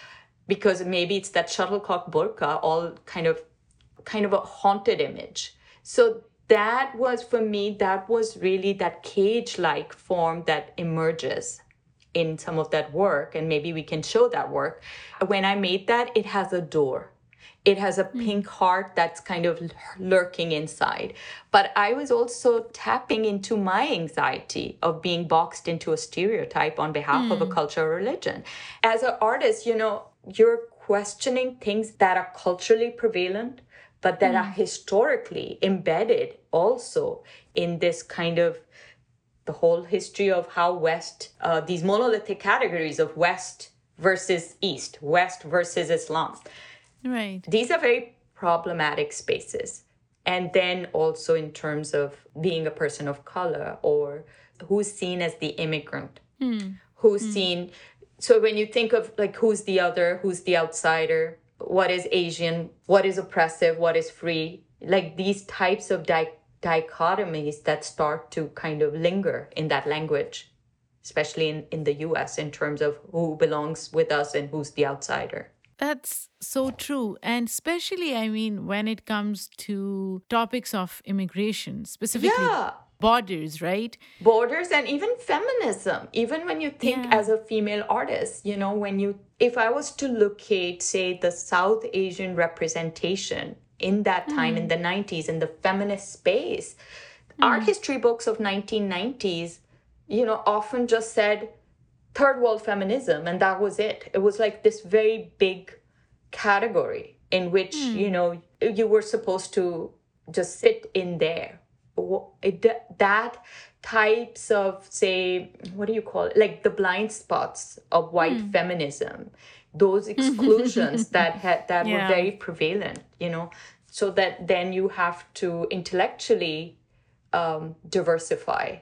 [SPEAKER 2] because maybe it's that shuttlecock burqa all kind of kind of a haunted image. So that was for me that was really that cage like form that emerges in some of that work and maybe we can show that work. When i made that it has a door it has a mm. pink heart that's kind of lurking inside. But I was also tapping into my anxiety of being boxed into a stereotype on behalf mm. of a hmm. culture or religion. As an artist, you know, you're questioning things that are culturally prevalent, but that mm. are historically embedded also in this kind of the whole history of how West, uh, these monolithic categories of West versus East, West versus Islam.
[SPEAKER 1] Right.
[SPEAKER 2] These are very problematic spaces. And then also in terms of being a person of color or who's seen as the immigrant, hmm. who's hmm. seen. So when you think of like who's the other, who's the outsider, what is Asian, what is oppressive, what is free, like these types of di- dichotomies that start to kind of linger in that language, especially in, in the US in terms of who belongs with us and who's the outsider.
[SPEAKER 1] That's so true. And especially, I mean, when it comes to topics of immigration, specifically yeah. borders, right?
[SPEAKER 2] Borders and even feminism. Even when you think yeah. as a female artist, you know, when you, if I was to locate, say, the South Asian representation in that time mm. in the 90s in the feminist space, mm. art history books of 1990s, you know, often just said, third world feminism and that was it. It was like this very big category in which you know you were supposed to just sit in there. It, that types of say what do you call it? Like the blind spots of white mm. feminism. Those exclusions that had that yeah. were very prevalent you know so that then you have to intellectually um, diversify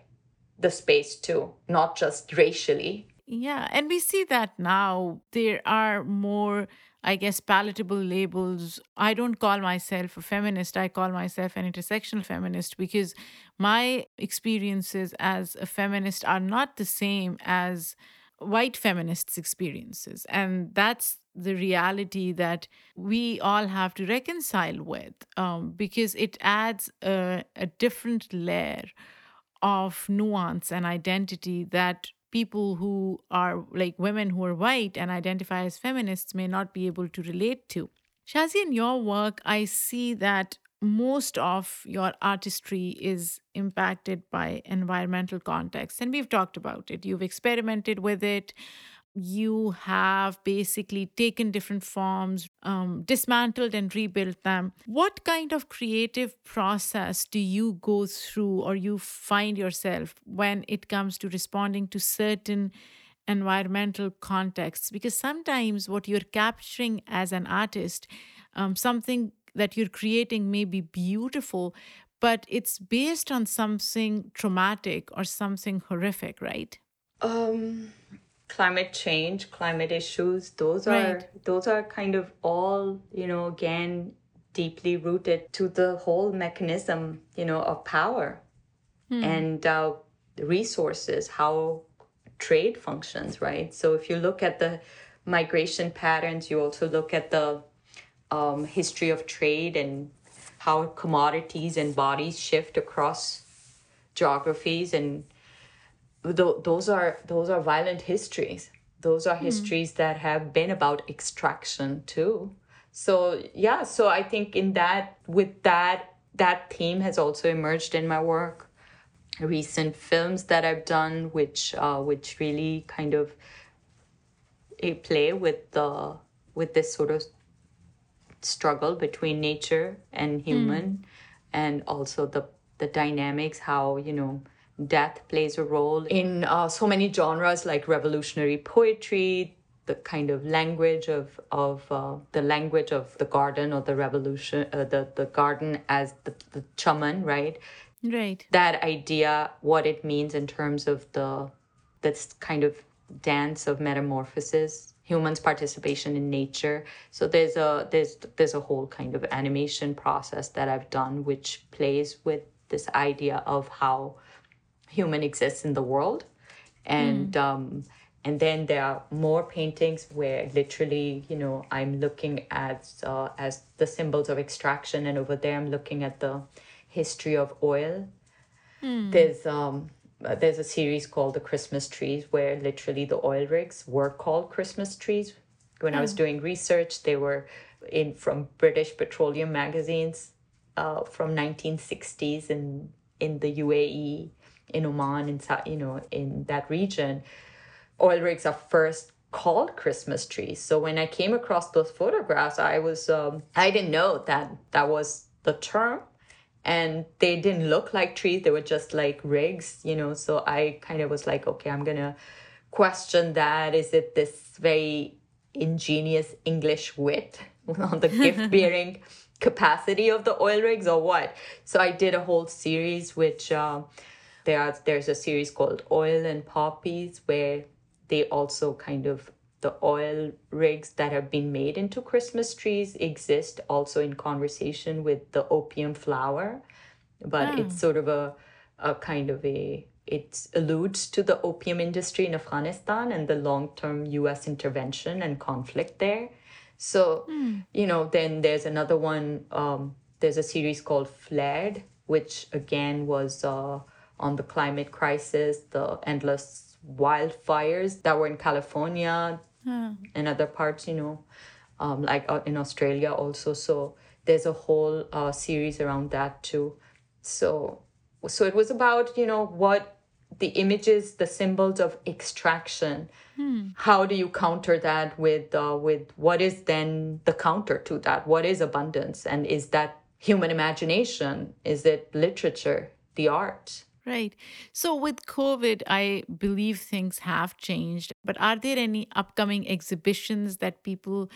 [SPEAKER 2] the space too not just racially
[SPEAKER 1] yeah and we see that now there are more I guess, palatable labels. I don't call myself a feminist. I call myself an intersectional feminist because my experiences as a feminist are not the same as white feminists' experiences. And that's the reality that we all have to reconcile with um, because it adds a, a different layer of nuance and identity that people who are like women who are white and identify as feminists may not be able to relate to. Shazia, in your work, I see that most of your artistry is impacted by environmental context. And we've talked about it. You've experimented with it you have basically taken different forms, um, dismantled and rebuilt them. What kind of creative process do you go through or you find yourself when it comes to responding to certain environmental contexts? Because sometimes what you're capturing as an artist, um, something that you're creating may be beautiful, but it's based on something traumatic or something horrific, right?
[SPEAKER 2] Um climate change, climate issues, those are right. those are kind of all, you know, again deeply rooted to the whole mechanism, you know, of power hmm. and uh, resources, how trade functions, right? So if you look at the migration patterns, you also look at the um, history of trade and how commodities and bodies shift across geographies and th- those are those are violent histories those are mm. histories that have been about extraction too so yeah so i think in that with that that theme has also emerged in my work recent films that i've done which uh, which really kind of a play with the with this sort of struggle between nature and human mm. and also the the dynamics how you know death plays a role in uh, so many genres like revolutionary poetry, the kind of language of of uh, the language of the garden or the revolution, uh, the the garden as the, the chaman, right?
[SPEAKER 1] Right.
[SPEAKER 2] That idea, what it means in terms of the this kind of dance of metamorphosis humans participation in nature so there's a there's there's a whole kind of animation process that i've done which plays with this idea of how human exists in the world and mm. um, and then there are more paintings where literally you know i'm looking at uh, as the symbols of extraction and over there i'm looking at the history of oil mm. there's um there's a series called the christmas trees where literally the oil rigs were called christmas trees when mm. i was hmm. doing research they were in from british petroleum magazines uh, from 1960s in in the uae in Oman, in you know, in that region, oil rigs are first called Christmas trees. So when I came across those photographs, I was um, I didn't know that that was the term, and they didn't look like trees. They were just like rigs, you know. So I kind of was like, okay, I'm gonna question that. Is it this very ingenious English wit on the gift bearing capacity of the oil rigs or what? So I did a whole series which. Uh, there are, there's a series called Oil and Poppies where they also kind of the oil rigs that have been made into Christmas trees exist also in conversation with the opium flower, but oh. it's sort of a a kind of a it alludes to the opium industry in Afghanistan and the long term U.S. intervention and conflict there. So, mm. you know, then there's another one. Um, there's a series called Flared, which again was uh, on the climate crisis, the endless wildfires that were in California hmm. and other parts, you know, um, like uh, in Australia also. So there's a whole uh, series around that too. So so it was about you know what the images, the symbols of extraction. How do you counter that with uh, with what is then the counter to that? What is abundance, and is that human imagination? Is it literature, the art?
[SPEAKER 1] Right. So with COVID, I believe things have changed. But are there any upcoming exhibitions that people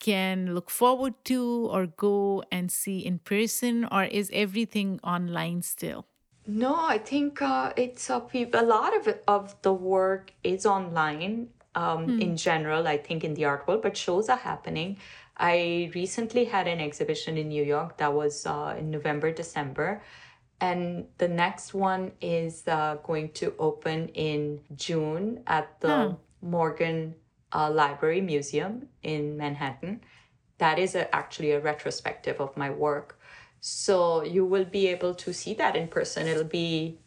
[SPEAKER 1] can look forward to or go and see in person, or is everything online still?
[SPEAKER 2] No, I think uh, it's a, a lot of of the work is online um, in general. I think in the art world, but shows are happening. I recently had an exhibition in New York that was uh, in November, December, and the next one is uh, going to open in June at the Morgan uh, Library Museum in Manhattan. That is a, actually a retrospective of my work. So you will be able to see that in person. It'll be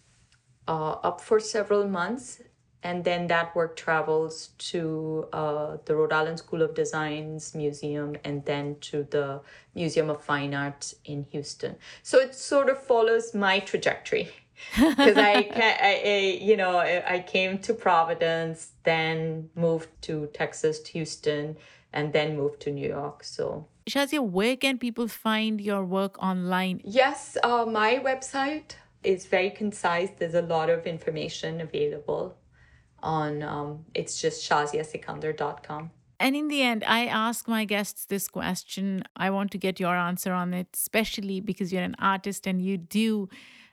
[SPEAKER 2] uh, up for several months. And then that work travels to uh, the Rhode Island School of Design's museum and then to the Museum of Fine Arts in Houston. So it sort of follows my trajectory. Because I, I, I, you know, I came to Providence, then moved to Texas, to Houston, and then moved to New York. So
[SPEAKER 1] Shazia, where can people find your work online?
[SPEAKER 2] Yes, uh, my website is very concise. There's a lot of information available on um, it's just shaziasikander.com.
[SPEAKER 1] And in the end, I ask my guests this question. I want to get your answer on it, especially because you're an artist and you do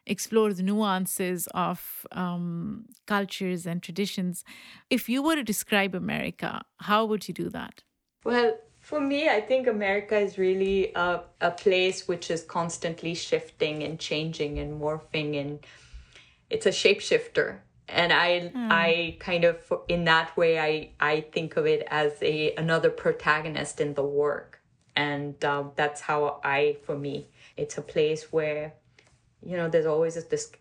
[SPEAKER 1] explore the nuances of um, cultures and traditions. If you were to describe America, how would you do that?
[SPEAKER 2] Well, for me, I think America is really a, a place which is constantly shifting and changing and morphing, and it's a shapeshifter. And I, I kind of, in that way, I, I think of it as a another protagonist in the work, and um, that's how I, for me, it's a place where, you know, there's always this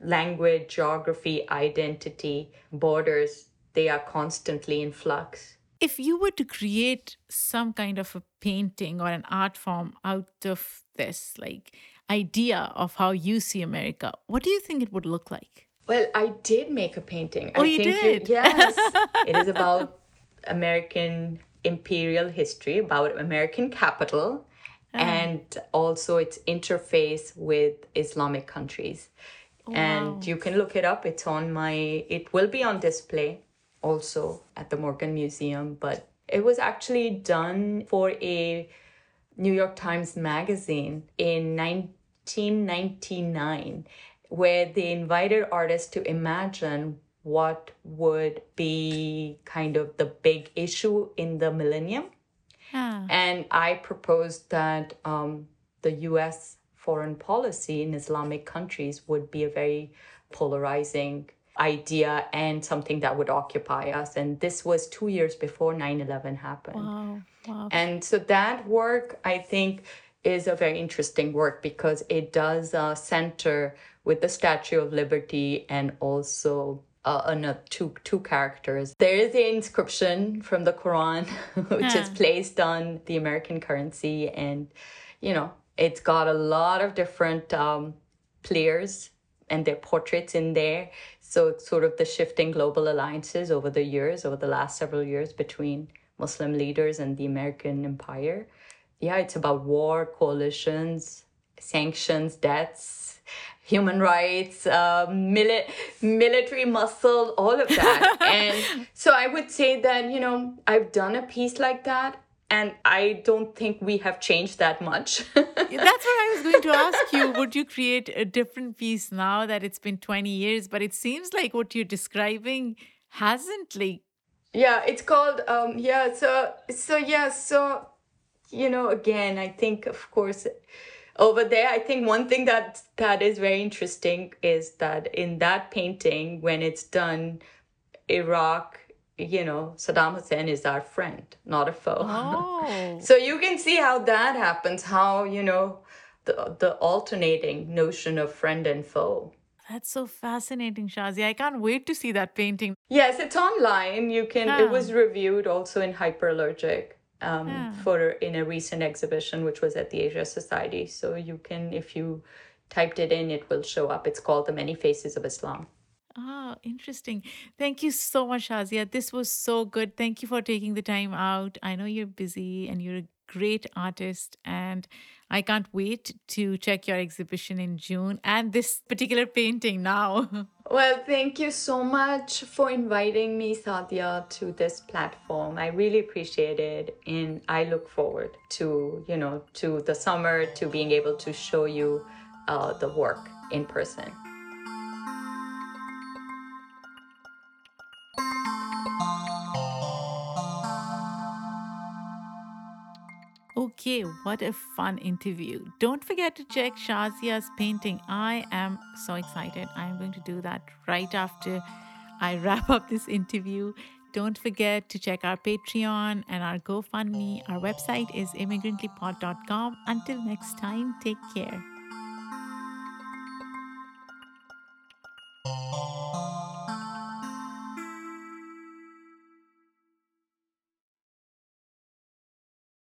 [SPEAKER 2] language, geography, identity, borders. They are constantly in flux.
[SPEAKER 1] If you were to create some kind of a painting or an art form out of this, like idea of how you see America, what do you think it would look like?
[SPEAKER 2] Well, I did make a painting.
[SPEAKER 1] Oh,
[SPEAKER 2] I
[SPEAKER 1] you
[SPEAKER 2] think
[SPEAKER 1] did?
[SPEAKER 2] It, yes. it is about American imperial history, about American capital,
[SPEAKER 1] Ah.
[SPEAKER 2] and also its interface with Islamic countries.
[SPEAKER 1] Wow.
[SPEAKER 2] And you can look it up. It's on my, it will be on display also at the Morgan Museum, but it was actually done for a New York Times magazine in 1999, where they invited artists to imagine what would be kind of the big issue in the millennium.
[SPEAKER 1] Ah,
[SPEAKER 2] And I proposed that um, the US foreign policy in Islamic countries would be a very polarizing idea and something that would occupy us. And this was two years before 9 11 happened.
[SPEAKER 1] wow, wow.
[SPEAKER 2] And so that work, I think, is a very interesting work because it does uh, center with the Statue of Liberty and also uh, another two two characters. There is an inscription from the Quran, which is
[SPEAKER 1] Ah.
[SPEAKER 2] placed on the American currency, and you know it's got a lot of different um, players and their portraits in there. So it's sort of the shifting global alliances over the years, over the last several years between Muslim leaders and the American empire. Yeah, it's about war, coalitions, sanctions, debts, human rights, um, mili- military muscle, all of that. and so I would say that, you know, I've done a piece like that. And I don't think we have changed that much.
[SPEAKER 1] That's what I was going to ask you. Would you create a different piece now that it's been 20 years? But it seems like what you're describing hasn't like
[SPEAKER 2] Yeah, it's called um yeah, so so yeah, so you know, again, I think of course over there, I think one thing that that is very interesting is that in that painting, when it's done, Iraq, you know, Saddam Hussein is our friend, not a foe.
[SPEAKER 1] oh
[SPEAKER 2] So you can see how that happens, how, you know, the the alternating notion of friend and foe.
[SPEAKER 1] that's so fascinating, Shazi. I can't wait to see that painting.
[SPEAKER 2] Yes, it's online. You can.
[SPEAKER 1] Ah.
[SPEAKER 2] It was reviewed also in Hyperallergic um,
[SPEAKER 1] Ah.
[SPEAKER 2] for in a recent exhibition, which was at the Asia Society. So you can, if you typed it in, it will show up. It's called "The Many Faces of Islam."
[SPEAKER 1] Oh, interesting. Thank you so much, Shazia. This was so good. Thank you for taking the time out. I know you're busy and you're a great artist, and I can't wait to check your exhibition in June and this particular painting now.
[SPEAKER 2] Well, thank you so much for inviting me, Saadia, to this platform. I really appreciate it. And I look forward to, you know, to the summer, to being able to show you uh, the work in person.
[SPEAKER 1] Okay, what a fun interview. Don't forget to check Shazia's painting. I am so excited. I'm going to do that right after I wrap up this interview. Don't forget to check our Patreon and our GoFundMe. Our website is immigrantlypod.com. Until next time, take care.